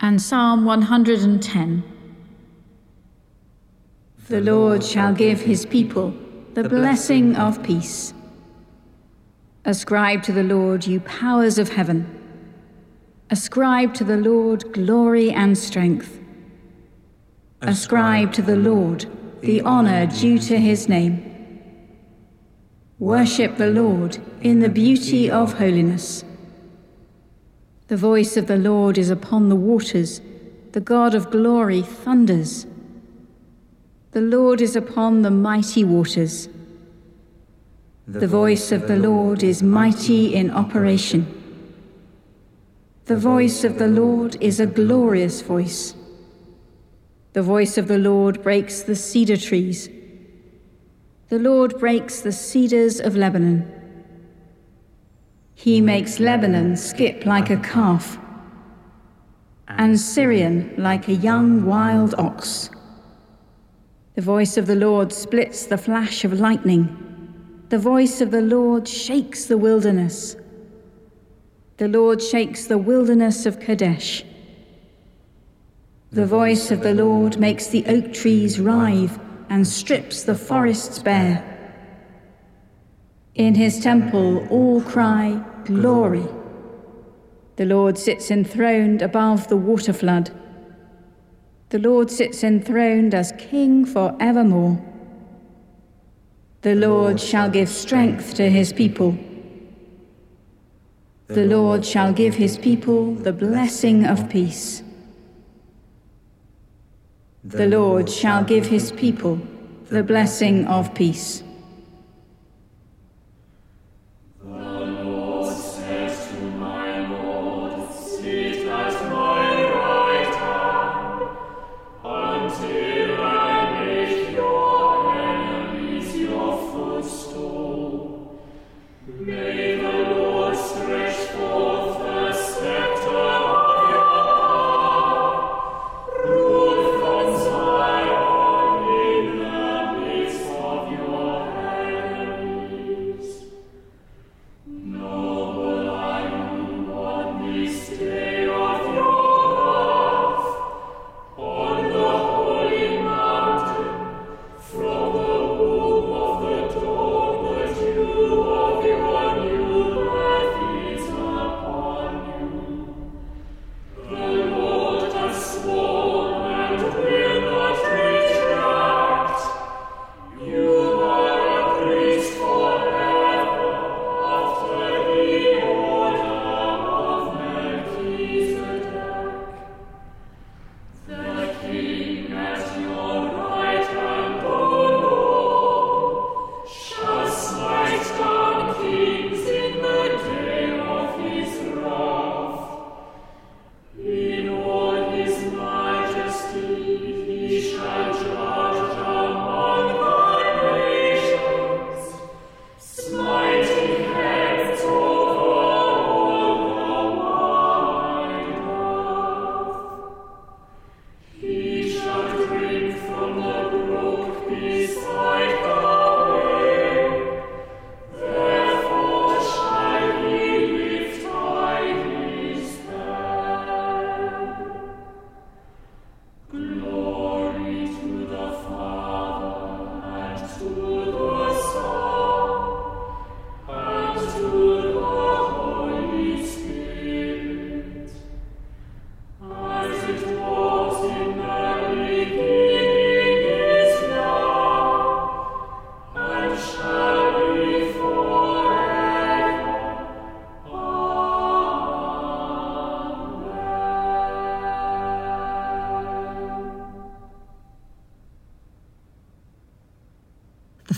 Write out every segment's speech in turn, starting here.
and Psalm 110. The Lord shall give his people the blessing of peace. Ascribe to the Lord, you powers of heaven. Ascribe to the Lord glory and strength. Ascribe to the Lord the honor due to his name. Worship the Lord in the beauty of holiness. The voice of the Lord is upon the waters, the God of glory thunders. The Lord is upon the mighty waters. The voice of the Lord is mighty in operation. The voice of the Lord is a glorious voice. The voice of the Lord breaks the cedar trees. The Lord breaks the cedars of Lebanon. He makes Lebanon skip like a calf, and Sirion like a young wild ox. The voice of the Lord splits the flash of lightning. The voice of the Lord shakes the wilderness. The Lord shakes the wilderness of Kadesh. The voice of the Lord makes the oak trees writhe and strips the forests bare. In his temple all cry, Glory. The Lord sits enthroned above the water flood. The Lord sits enthroned as King for evermore. The Lord shall give strength to his people. The Lord shall give his people the blessing of peace. The Lord shall give his people the blessing of peace.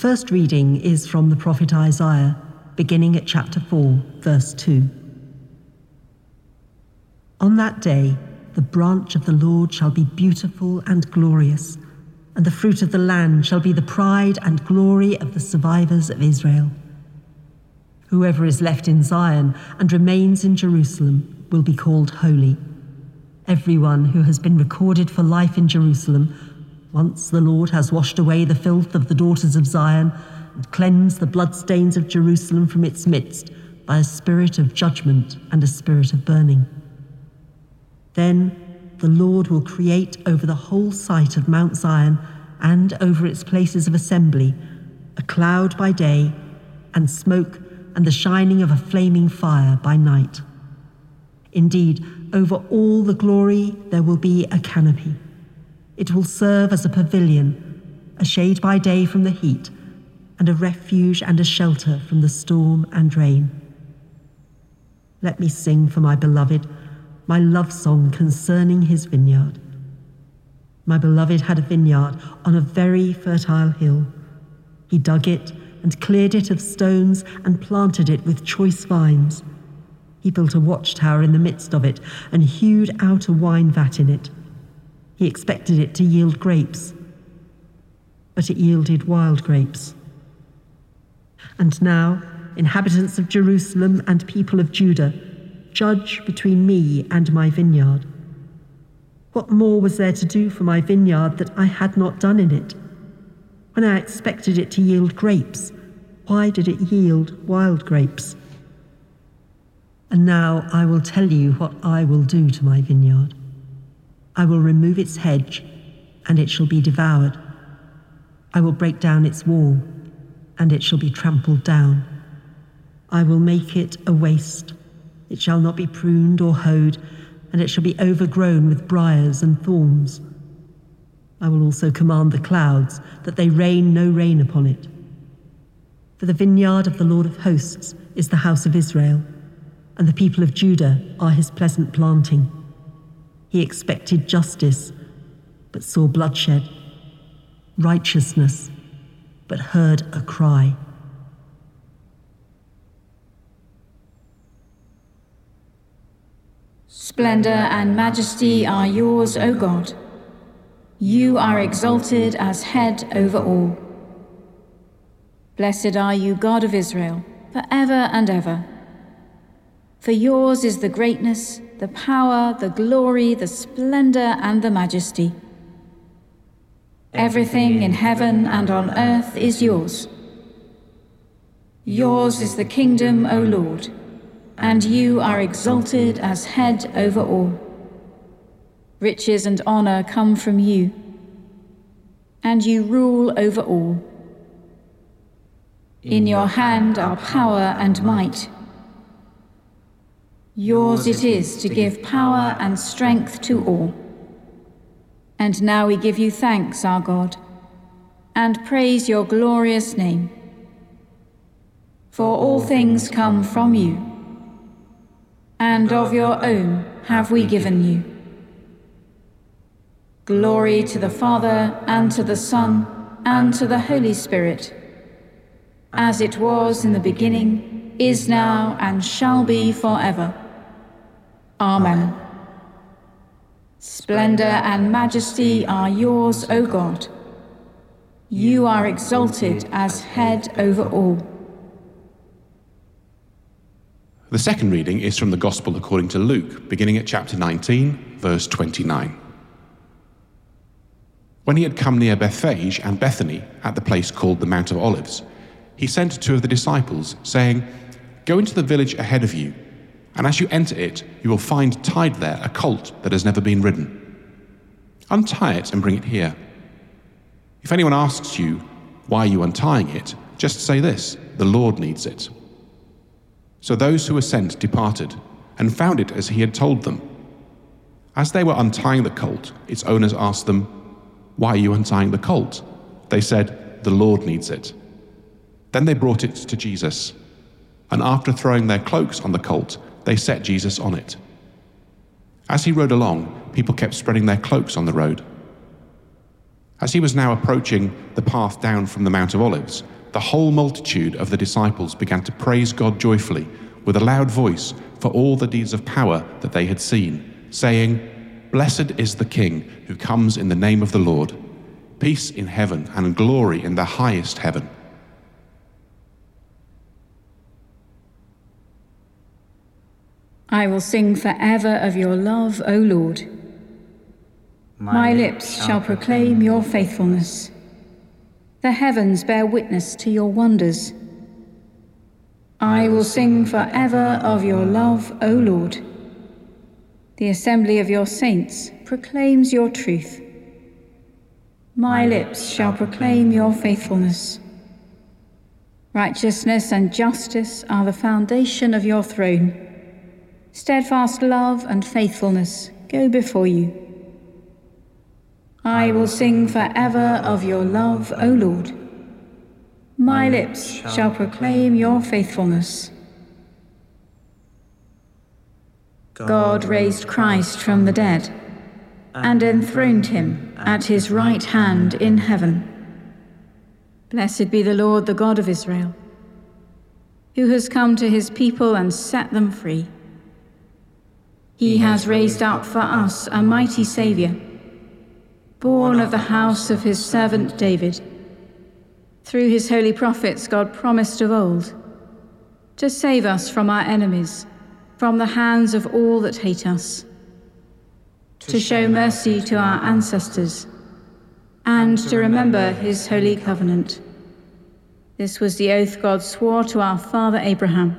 First reading is from the prophet Isaiah, beginning at chapter 4, verse 2. On that day, the branch of the Lord shall be beautiful and glorious, and the fruit of the land shall be the pride and glory of the survivors of Israel. Whoever is left in Zion and remains in Jerusalem will be called holy. Everyone who has been recorded for life in Jerusalem, once the Lord has washed away the filth of the daughters of Zion and cleansed the bloodstains of Jerusalem from its midst by a spirit of judgment and a spirit of burning. Then the Lord will create over the whole site of Mount Zion and over its places of assembly a cloud by day and smoke and the shining of a flaming fire by night. Indeed, over all the glory there will be a canopy. It will serve as a pavilion, a shade by day from the heat, and a refuge and a shelter from the storm and rain. Let me sing for my beloved my love song concerning his vineyard. My beloved had a vineyard on a very fertile hill. He dug it and cleared it of stones and planted it with choice vines. He built a watchtower in the midst of it and hewed out a wine vat in it. He expected it to yield grapes, but it yielded wild grapes. And now, inhabitants of Jerusalem and people of Judah, judge between me and my vineyard. What more was there to do for my vineyard that I had not done in it? When I expected it to yield grapes, why did it yield wild grapes? And now I will tell you what I will do to my vineyard. I will remove its hedge, and it shall be devoured. I will break down its wall, and it shall be trampled down. I will make it a waste it shall not be pruned or hoed, and it shall be overgrown with briars and thorns. I will also command the clouds, that they rain no rain upon it. For the vineyard of the Lord of hosts is the house of Israel, and the people of Judah are his pleasant planting. He expected justice, but saw bloodshed, righteousness, but heard a cry. Splendor and majesty are yours, O God. You are exalted as head over all. Blessed are you, God of Israel, for ever and ever. For yours is the greatness, the power, the glory, the splendor, and the majesty. Everything in heaven and on earth is yours. Yours is the kingdom, O Lord and you are exalted as head over all. Riches and honor come from you, and you rule over all. In your hand are power and might. Yours it is to give power and strength to all. And now we give you thanks, our God, and praise your glorious name. For all things come from you and of your own have we given you. Glory to the Father, and to the Son, and to the Holy Spirit, as it was in the beginning, is now, and shall be forever. Amen. Splendor and majesty are yours, O God. You are exalted as head over all. The second reading is from the Gospel according to Luke, beginning at chapter 19, verse 29. When he had come near Bethphage and Bethany at the place called the Mount of Olives, he sent two of the disciples, saying, Go into the village ahead of you, and as you enter it, you will find tied there a colt that has never been ridden. Untie it and bring it here. If anyone asks you, Why are you untying it? just say this The Lord needs it. So those who were sent departed, and found it as he had told them. As they were untying the colt, its owners asked them, Why are you untying the colt? They said, The Lord needs it. Then they brought it to Jesus, and after throwing their cloaks on the colt, they set Jesus on it. As he rode along, people kept spreading their cloaks on the road. As he was now approaching the path down from the Mount of Olives, the whole multitude of the disciples began to praise God joyfully with a loud voice for all the deeds of power that they had seen, saying, Blessed is the King who comes in the name of the Lord. Peace in heaven and glory in the highest heaven. I will sing forever of your love, O Lord. My lips shall proclaim your faithfulness. The heavens bear witness to your wonders. I will sing forever of your love, O Lord. The assembly of your saints proclaims your truth. My lips shall proclaim your faithfulness. Righteousness and justice are the foundation of your throne. Steadfast love and faithfulness go before you. I will sing forever of your love, O Lord. My lips shall proclaim your faithfulness. God raised Christ from the dead and enthroned him at his right hand in heaven. Blessed be the Lord, the God of Israel, who has come to his people and set them free. He has raised up for us a mighty Saviour, born of the house of his servant David. Through his holy prophets, God promised of old to save us from our enemies, from the hands of all that hate us, to show mercy to our ancestors, and to remember his holy covenant. This was the oath God swore to our father Abraham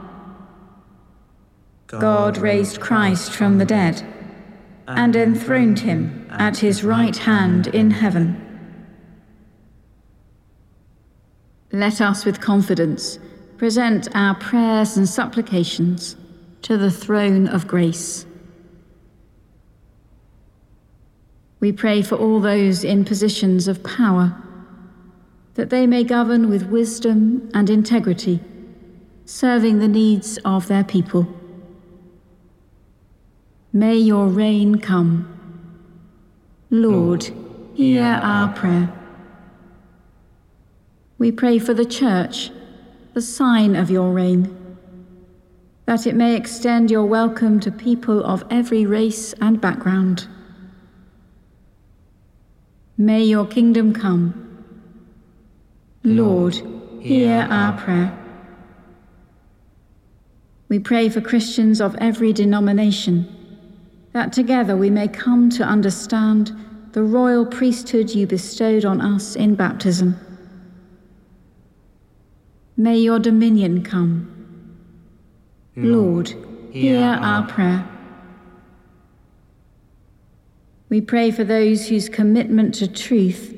God raised Christ from the dead and enthroned him at his right hand in heaven. Let us with confidence present our prayers and supplications to the throne of grace. We pray for all those in positions of power, that they may govern with wisdom and integrity, serving the needs of their people. May your reign come. Lord, hear our prayer. We pray for the Church, the sign of your reign, that it may extend your welcome to people of every race and background. May your kingdom come. Lord, hear our prayer. We pray for Christians of every denomination that together we may come to understand the royal priesthood you bestowed on us in baptism. May your dominion come. Lord, hear our prayer. We pray for those whose commitment to truth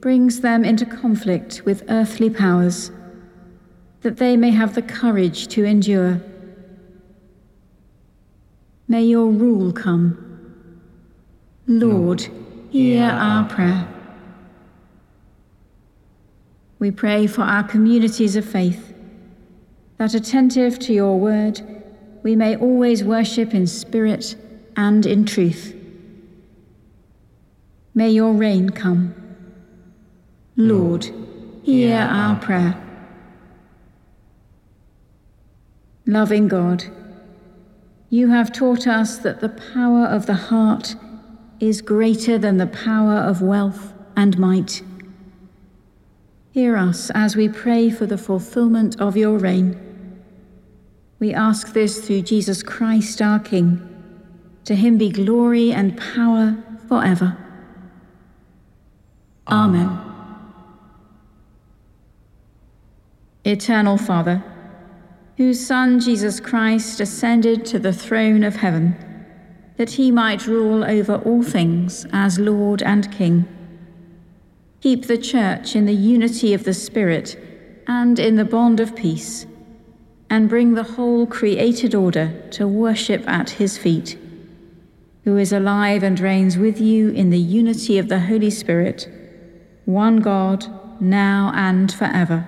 brings them into conflict with earthly powers, that they may have the courage to endure May your rule come. Lord, hear our prayer. We pray for our communities of faith, that attentive to your word, we may always worship in spirit and in truth. May your reign come. Lord, hear our prayer. Loving God, you have taught us that the power of the heart is greater than the power of wealth and might. Hear us as we pray for the fulfillment of your reign. We ask this through Jesus Christ our King. To him be glory and power forever. Amen. Eternal Father, whose Son Jesus Christ ascended to the throne of heaven, that he might rule over all things as Lord and King. Keep the Church in the unity of the Spirit and in the bond of peace, and bring the whole created order to worship at his feet, who is alive and reigns with you in the unity of the Holy Spirit, one God, now and forever.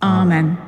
Amen.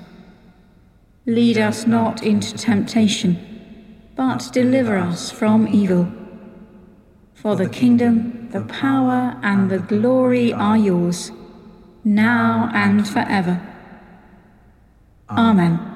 Lead us not into temptation, but deliver us from evil. For the kingdom, the power, and the glory are yours, now and forever. Amen.